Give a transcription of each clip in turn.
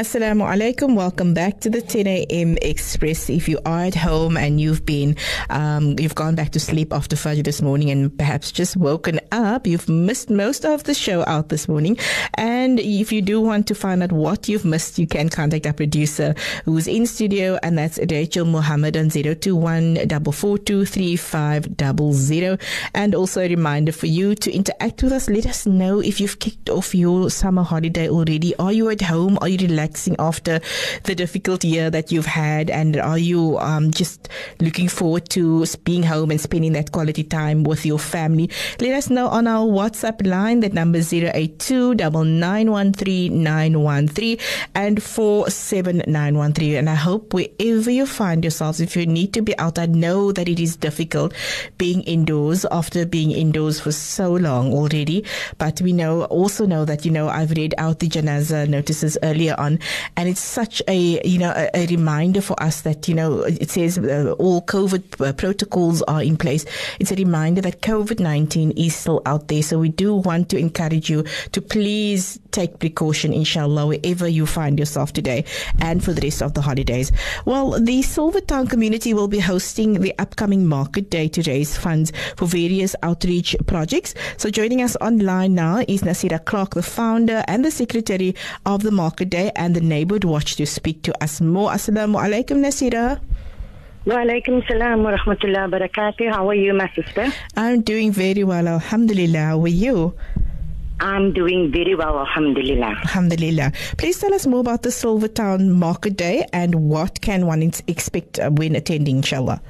Assalamu alaikum. Welcome back to the 10 a.m. Express. If you are at home and you've been, um, you've gone back to sleep after Fajr this morning and perhaps just woken up, you've missed most of the show out this morning. And if you do want to find out what you've missed, you can contact our producer who's in studio, and that's Rachel Mohammed on 021 And also a reminder for you to interact with us. Let us know if you've kicked off your summer holiday already. Are you at home? Are you relaxing after the difficult year that you've had? And are you um, just looking forward to being home and spending that quality time with your family? Let us know on our WhatsApp line. That number is 082 913 and 47913. And I hope wherever you find yourselves, if you need to be out, I know that it is difficult being indoors after being indoors for so long already. But we know, also know that, you know, I've read out the janaza notices earlier on, and it's such a, you know, a, a reminder for us that, you know, it says uh, all COVID uh, protocols are in place. It's a reminder that COVID 19 is still out there. So we do want to encourage you to please take precaution, inshallah, wherever you find yourself today and for the rest of the holidays. Well, the Silvertown community will be hosting the upcoming market day to raise funds for various outreach projects. So joining us online now is Nasira Clark, the founder and the secretary of the market day and the neighborhood watch to speak to us more. Assalamu alaikum, Nasira. Wa alaikum salam wa rahmatullah wa barakatuh. How are you, my sister? I'm doing very well, alhamdulillah. How are you? I'm doing very well, alhamdulillah. Alhamdulillah. Please tell us more about the Silvertown Market Day and what can one expect uh, when attending, inshallah.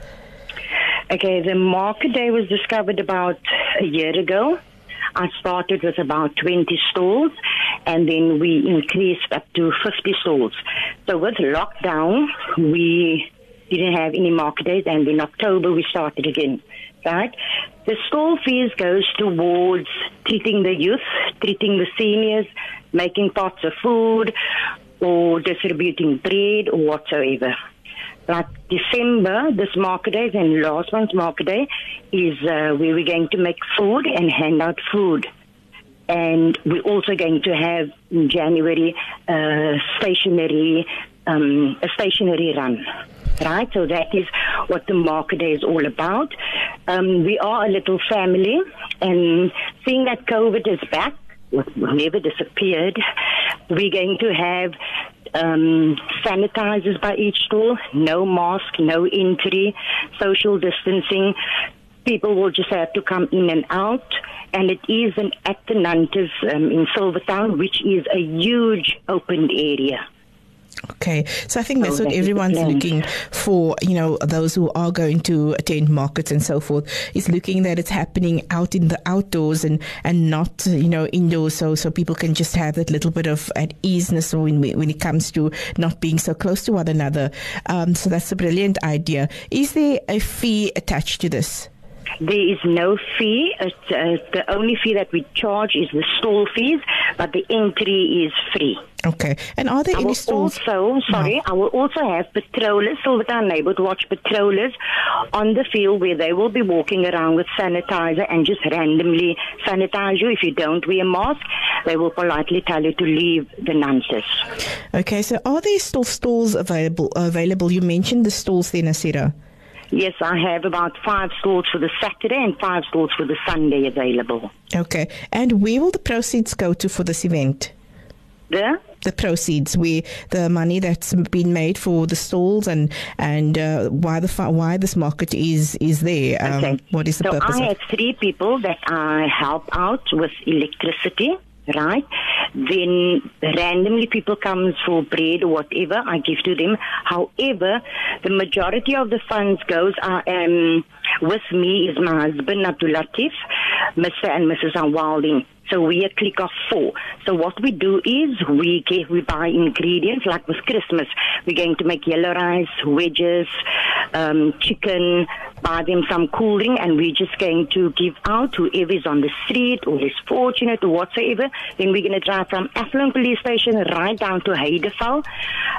Okay, the market day was discovered about a year ago. I started with about 20 stalls and then we increased up to 50 stalls. So with lockdown, we didn't have any market days and in October we started again, right? The stall fees goes towards treating the youth, treating the seniors, making pots of food or distributing bread or whatsoever. Like December, this market day and last month's market day is uh, where we're going to make food and hand out food. And we're also going to have in January uh, stationery, um, a stationary run. Right, so that is what the market day is all about. Um, we are a little family, and seeing that COVID is back, never disappeared, we're going to have um, sanitizers by each store, no mask, no entry, social distancing. People will just have to come in and out. And it is an at the Nantes um, in Silvertown, which is a huge open area. Okay, so I think that's what that is the everyone's looking for. You know, those who are going to attend markets and so forth is looking that it's happening out in the outdoors and and not you know indoors. So so people can just have that little bit of at easiness when when it comes to not being so close to one another. Um, so that's a brilliant idea. Is there a fee attached to this? There is no fee. Uh, the only fee that we charge is the stall fees, but the entry is free. Okay, and are there I any stalls? also, sorry, I will also have patrollers, Silvertown Neighborhood Watch patrollers on the field where they will be walking around with sanitizer and just randomly sanitize you. If you don't wear a mask, they will politely tell you to leave the nonsense. Okay, so are there still stalls available? Available? You mentioned the stalls there, Nasira. Yes, I have about five stalls for the Saturday and five stalls for the Sunday available. Okay, and where will the proceeds go to for this event? The the proceeds, where the money that's been made for the stalls and and uh, why the why this market is is there. Um, Okay. What is the so purpose I have three people that I help out with electricity, right? Then randomly people comes for bread or whatever, I give to them. However, the majority of the funds goes uh, um, with me is my husband Abdul Latif, Mr. and Mrs. Wilding. So we a click of four. So what we do is we get we buy ingredients like with Christmas. We're going to make yellow rice, wedges, um, chicken, buy them some cooling, and we're just going to give out whoever is on the street or is fortunate or whatsoever. Then we're going to drive from Athlone Police Station right down to Heideveld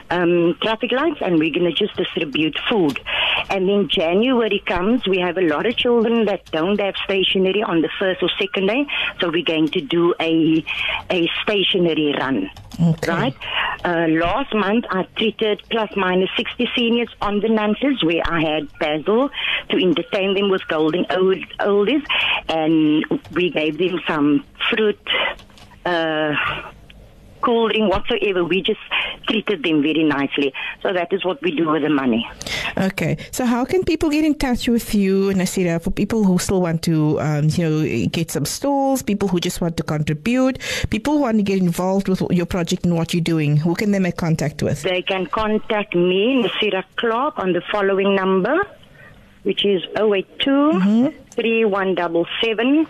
um, traffic lights, and we're going to just distribute food. And then January comes, we have a lot of children that don't have stationery on the first or second day, so we're going to do a a stationery run. Okay. Right? Uh, last month, I treated plus minus 60 seniors on the Nantes where I had Basil to entertain them with golden old, oldies, and we gave them some fruit. Uh, cool drink whatsoever we just treated them very nicely so that is what we do with the money Okay, so how can people get in touch with you, Nasira, for people who still want to, um, you know, get some stalls, people who just want to contribute, people who want to get involved with your project and what you're doing? Who can they make contact with? They can contact me, Nasira Clark, on the following number, which is 082 3177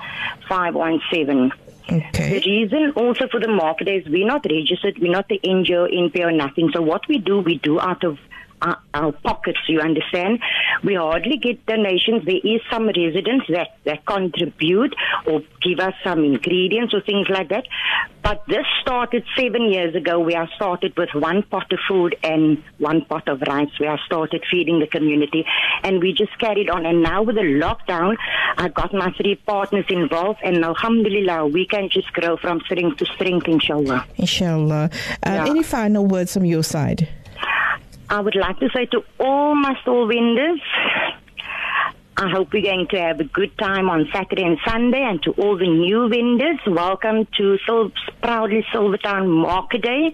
517. The Okay. reason also for the market is we're not registered, we're not the NGO, NPO, or nothing. So what we do, we do out of our, our pockets, you understand? We hardly get donations. There is some residents that, that contribute or give us some ingredients or things like that. But this started seven years ago where I started with one pot of food and one pot of rice where I started feeding the community. And we just carried on. And now with the lockdown, I got my three partners involved and alhamdulillah, we can just grow from strength to strength, inshallah. Inshallah. Uh, Yeah. Any final words from your side? I would like to say to all my stall vendors, I hope we're going to have a good time on Saturday and Sunday. And to all the new vendors, welcome to Sil- Proudly Silvertown Market Day.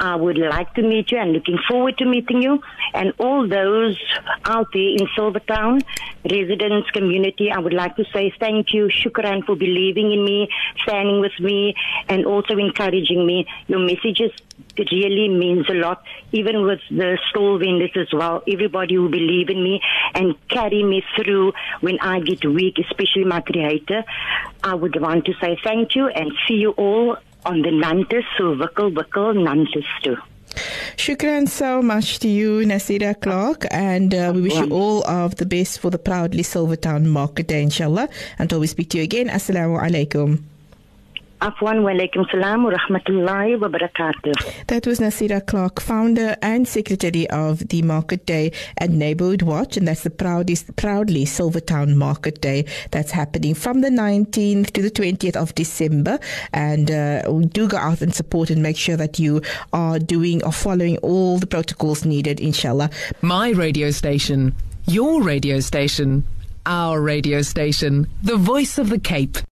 I would like to meet you and looking forward to meeting you. And all those out there in Silvertown, residents, community, I would like to say thank you, shukran, for believing in me, standing with me, and also encouraging me. Your messages it really means a lot, even with the stall vendors as well. Everybody who believe in me and carry me through when I get weak, especially my creator. I would want to say thank you and see you all on the Nantes, so Wikkel Wikkel Nantes too. Shukran so much to you, Nasira Clark, and uh, we wish you all of the best for the proudly Silvertown Market Day, inshallah. Until we speak to you again, Assalamu alaikum. Afwan wa alaikum salam wa rahmatullahi wa barakatuh. That was Nasira Clark, founder and secretary of the Market Day and Neighborhood Watch, and that's the proudest, proudly Silvertown Market Day that's happening from the 19th to the 20th of December. And uh, do go out and support and make sure that you are doing or following all the protocols needed, inshallah. My radio station. Your radio station. Our radio station. The voice of the Cape.